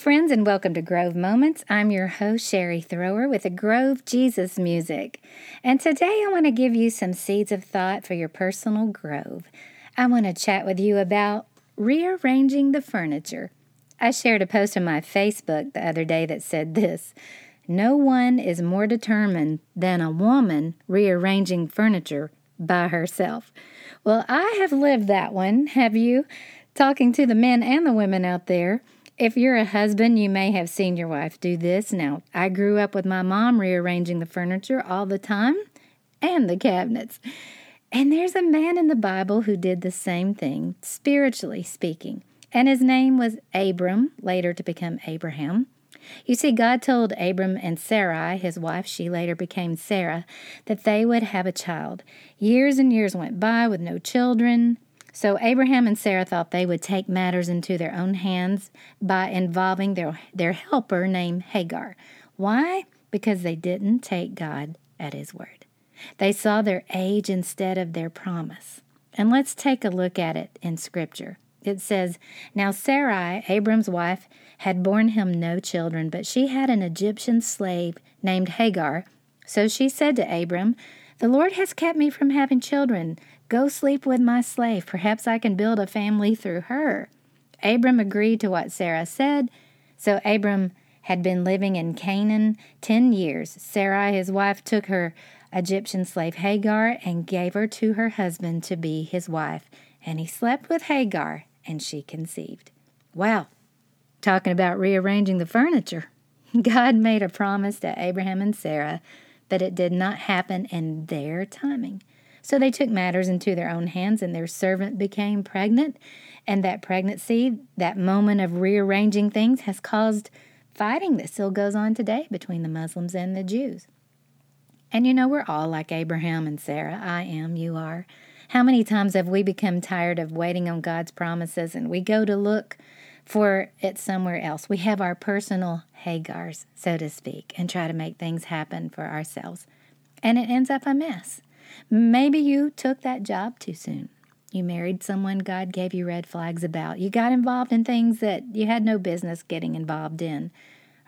friends, and welcome to Grove Moments. I'm your host, Sherry Thrower, with the Grove Jesus music. And today I want to give you some seeds of thought for your personal grove. I want to chat with you about rearranging the furniture. I shared a post on my Facebook the other day that said this No one is more determined than a woman rearranging furniture by herself. Well, I have lived that one. Have you? Talking to the men and the women out there. If you're a husband, you may have seen your wife do this. Now, I grew up with my mom rearranging the furniture all the time and the cabinets. And there's a man in the Bible who did the same thing, spiritually speaking. And his name was Abram, later to become Abraham. You see, God told Abram and Sarai, his wife, she later became Sarah, that they would have a child. Years and years went by with no children. So Abraham and Sarah thought they would take matters into their own hands by involving their, their helper named Hagar. Why? Because they didn't take God at his word. They saw their age instead of their promise. And let's take a look at it in Scripture. It says, Now Sarai, Abram's wife, had borne him no children, but she had an Egyptian slave named Hagar. So she said to Abram, The Lord has kept me from having children. Go sleep with my slave. Perhaps I can build a family through her. Abram agreed to what Sarah said. So Abram had been living in Canaan ten years. Sarai, his wife, took her Egyptian slave Hagar and gave her to her husband to be his wife. And he slept with Hagar, and she conceived. Wow, talking about rearranging the furniture. God made a promise to Abraham and Sarah, but it did not happen in their timing. So they took matters into their own hands, and their servant became pregnant. And that pregnancy, that moment of rearranging things, has caused fighting that still goes on today between the Muslims and the Jews. And you know, we're all like Abraham and Sarah. I am, you are. How many times have we become tired of waiting on God's promises and we go to look for it somewhere else? We have our personal Hagars, so to speak, and try to make things happen for ourselves. And it ends up a mess. Maybe you took that job too soon. You married someone God gave you red flags about. You got involved in things that you had no business getting involved in.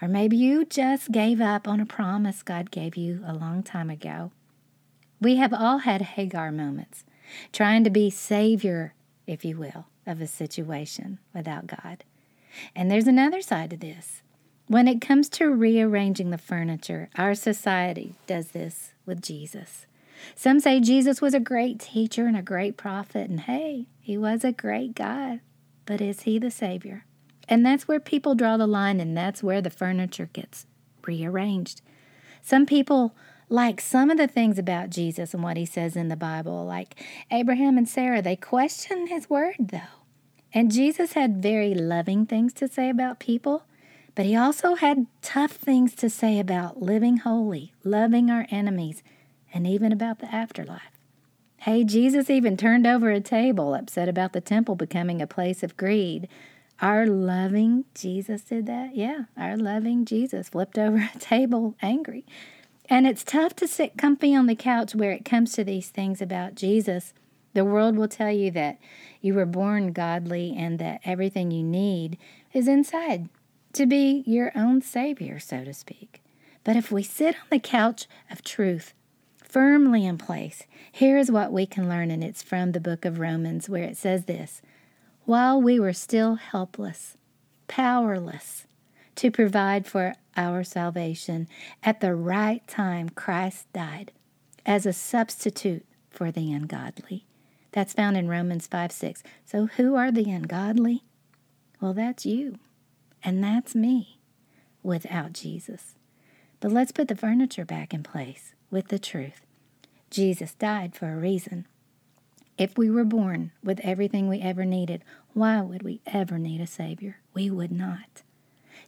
Or maybe you just gave up on a promise God gave you a long time ago. We have all had Hagar moments, trying to be savior, if you will, of a situation without God. And there's another side to this. When it comes to rearranging the furniture, our society does this with Jesus. Some say Jesus was a great teacher and a great prophet, and hey, he was a great guy, but is he the Savior? And that's where people draw the line, and that's where the furniture gets rearranged. Some people like some of the things about Jesus and what he says in the Bible, like Abraham and Sarah, they question his word, though. And Jesus had very loving things to say about people, but he also had tough things to say about living holy, loving our enemies, and even about the afterlife. Hey, Jesus even turned over a table, upset about the temple becoming a place of greed. Our loving Jesus did that? Yeah, our loving Jesus flipped over a table angry. And it's tough to sit comfy on the couch where it comes to these things about Jesus. The world will tell you that you were born godly and that everything you need is inside to be your own Savior, so to speak. But if we sit on the couch of truth, firmly in place. Here is what we can learn, and it's from the book of Romans, where it says this While we were still helpless, powerless to provide for our salvation, at the right time, Christ died as a substitute for the ungodly. That's found in Romans 5 6. So, who are the ungodly? Well, that's you, and that's me without Jesus. But let's put the furniture back in place with the truth. Jesus died for a reason. If we were born with everything we ever needed, why would we ever need a Savior? We would not.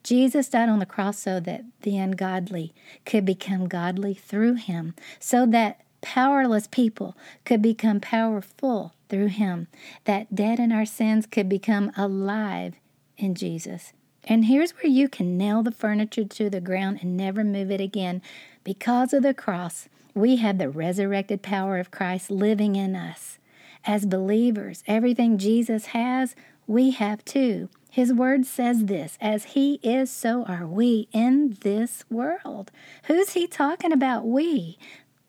Jesus died on the cross so that the ungodly could become godly through him, so that powerless people could become powerful through him, that dead in our sins could become alive in Jesus. And here's where you can nail the furniture to the ground and never move it again. Because of the cross, we have the resurrected power of Christ living in us. As believers, everything Jesus has, we have too. His word says this as He is, so are we in this world. Who's He talking about? We,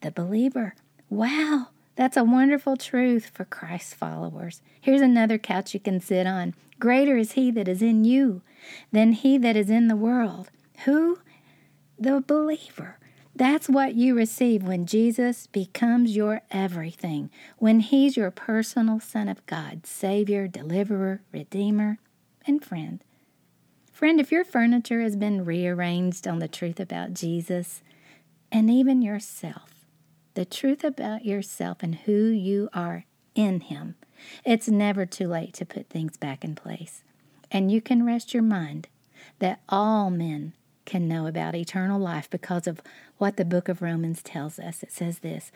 the believer. Wow, that's a wonderful truth for Christ's followers. Here's another couch you can sit on. Greater is He that is in you than He that is in the world. Who? The believer. That's what you receive when Jesus becomes your everything, when He's your personal Son of God, Savior, Deliverer, Redeemer, and friend. Friend, if your furniture has been rearranged on the truth about Jesus and even yourself, the truth about yourself and who you are in Him, it's never too late to put things back in place. And you can rest your mind that all men can know about eternal life because of what the book of Romans tells us. It says this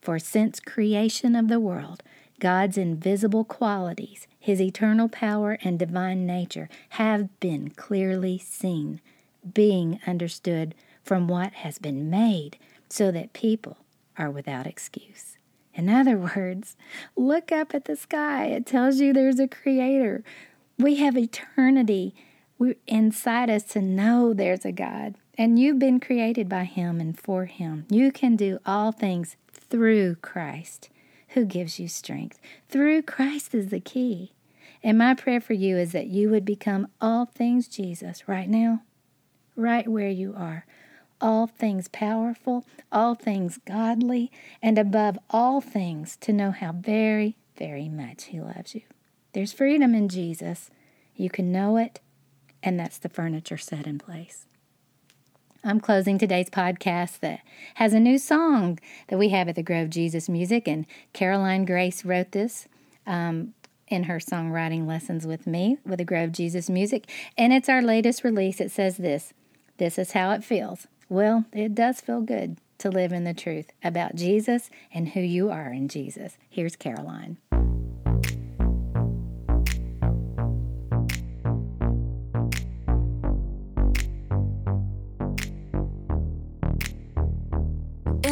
For since creation of the world, God's invisible qualities, his eternal power and divine nature, have been clearly seen, being understood from what has been made, so that people are without excuse. In other words, look up at the sky. It tells you there's a creator. We have eternity we inside us to know there's a God. And you've been created by Him and for Him. You can do all things through Christ, who gives you strength. Through Christ is the key. And my prayer for you is that you would become all things Jesus right now, right where you are. All things powerful, all things godly, and above all things to know how very, very much He loves you. There's freedom in Jesus. You can know it and that's the furniture set in place. I'm closing today's podcast that has a new song that we have at the Grove Jesus Music, and Caroline Grace wrote this um, in her songwriting lessons with me with the Grove Jesus Music, and it's our latest release. It says this This is how it feels. Well, it does feel good to live in the truth about Jesus and who you are in Jesus. Here's Caroline.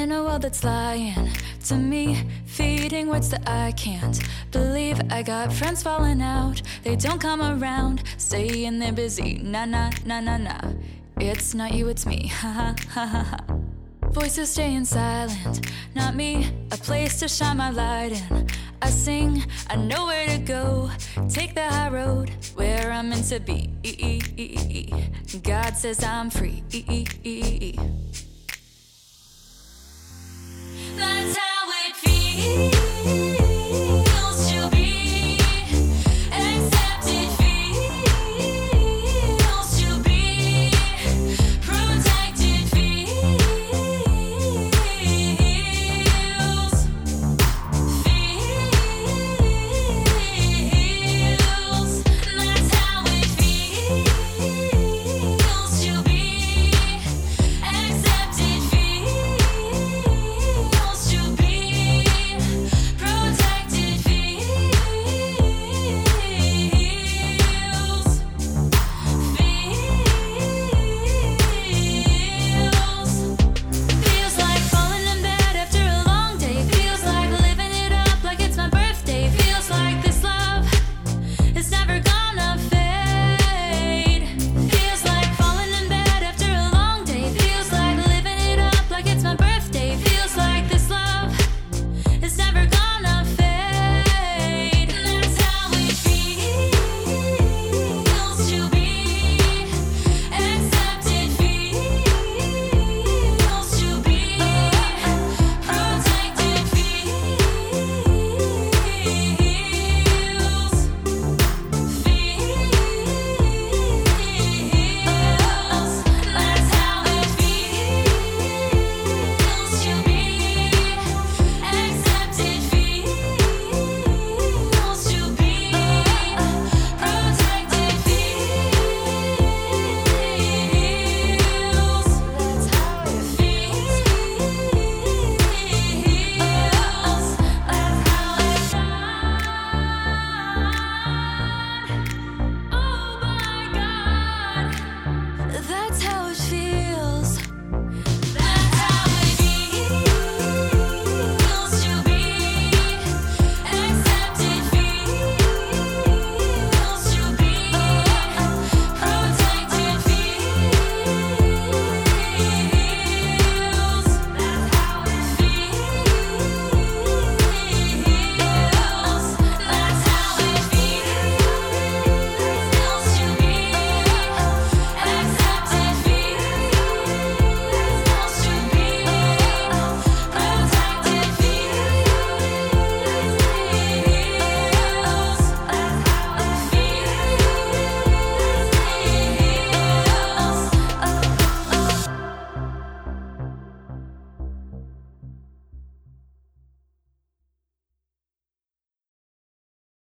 World that's lying to me, feeding words that I can't believe. I got friends falling out, they don't come around, saying they're busy. Nah, nah, nah, nah, nah. It's not you, it's me. Ha ha ha ha ha. Voices staying silent, not me. A place to shine my light in. I sing, I know where to go. Take the high road where I'm meant to be. God says I'm free. That's how it feels.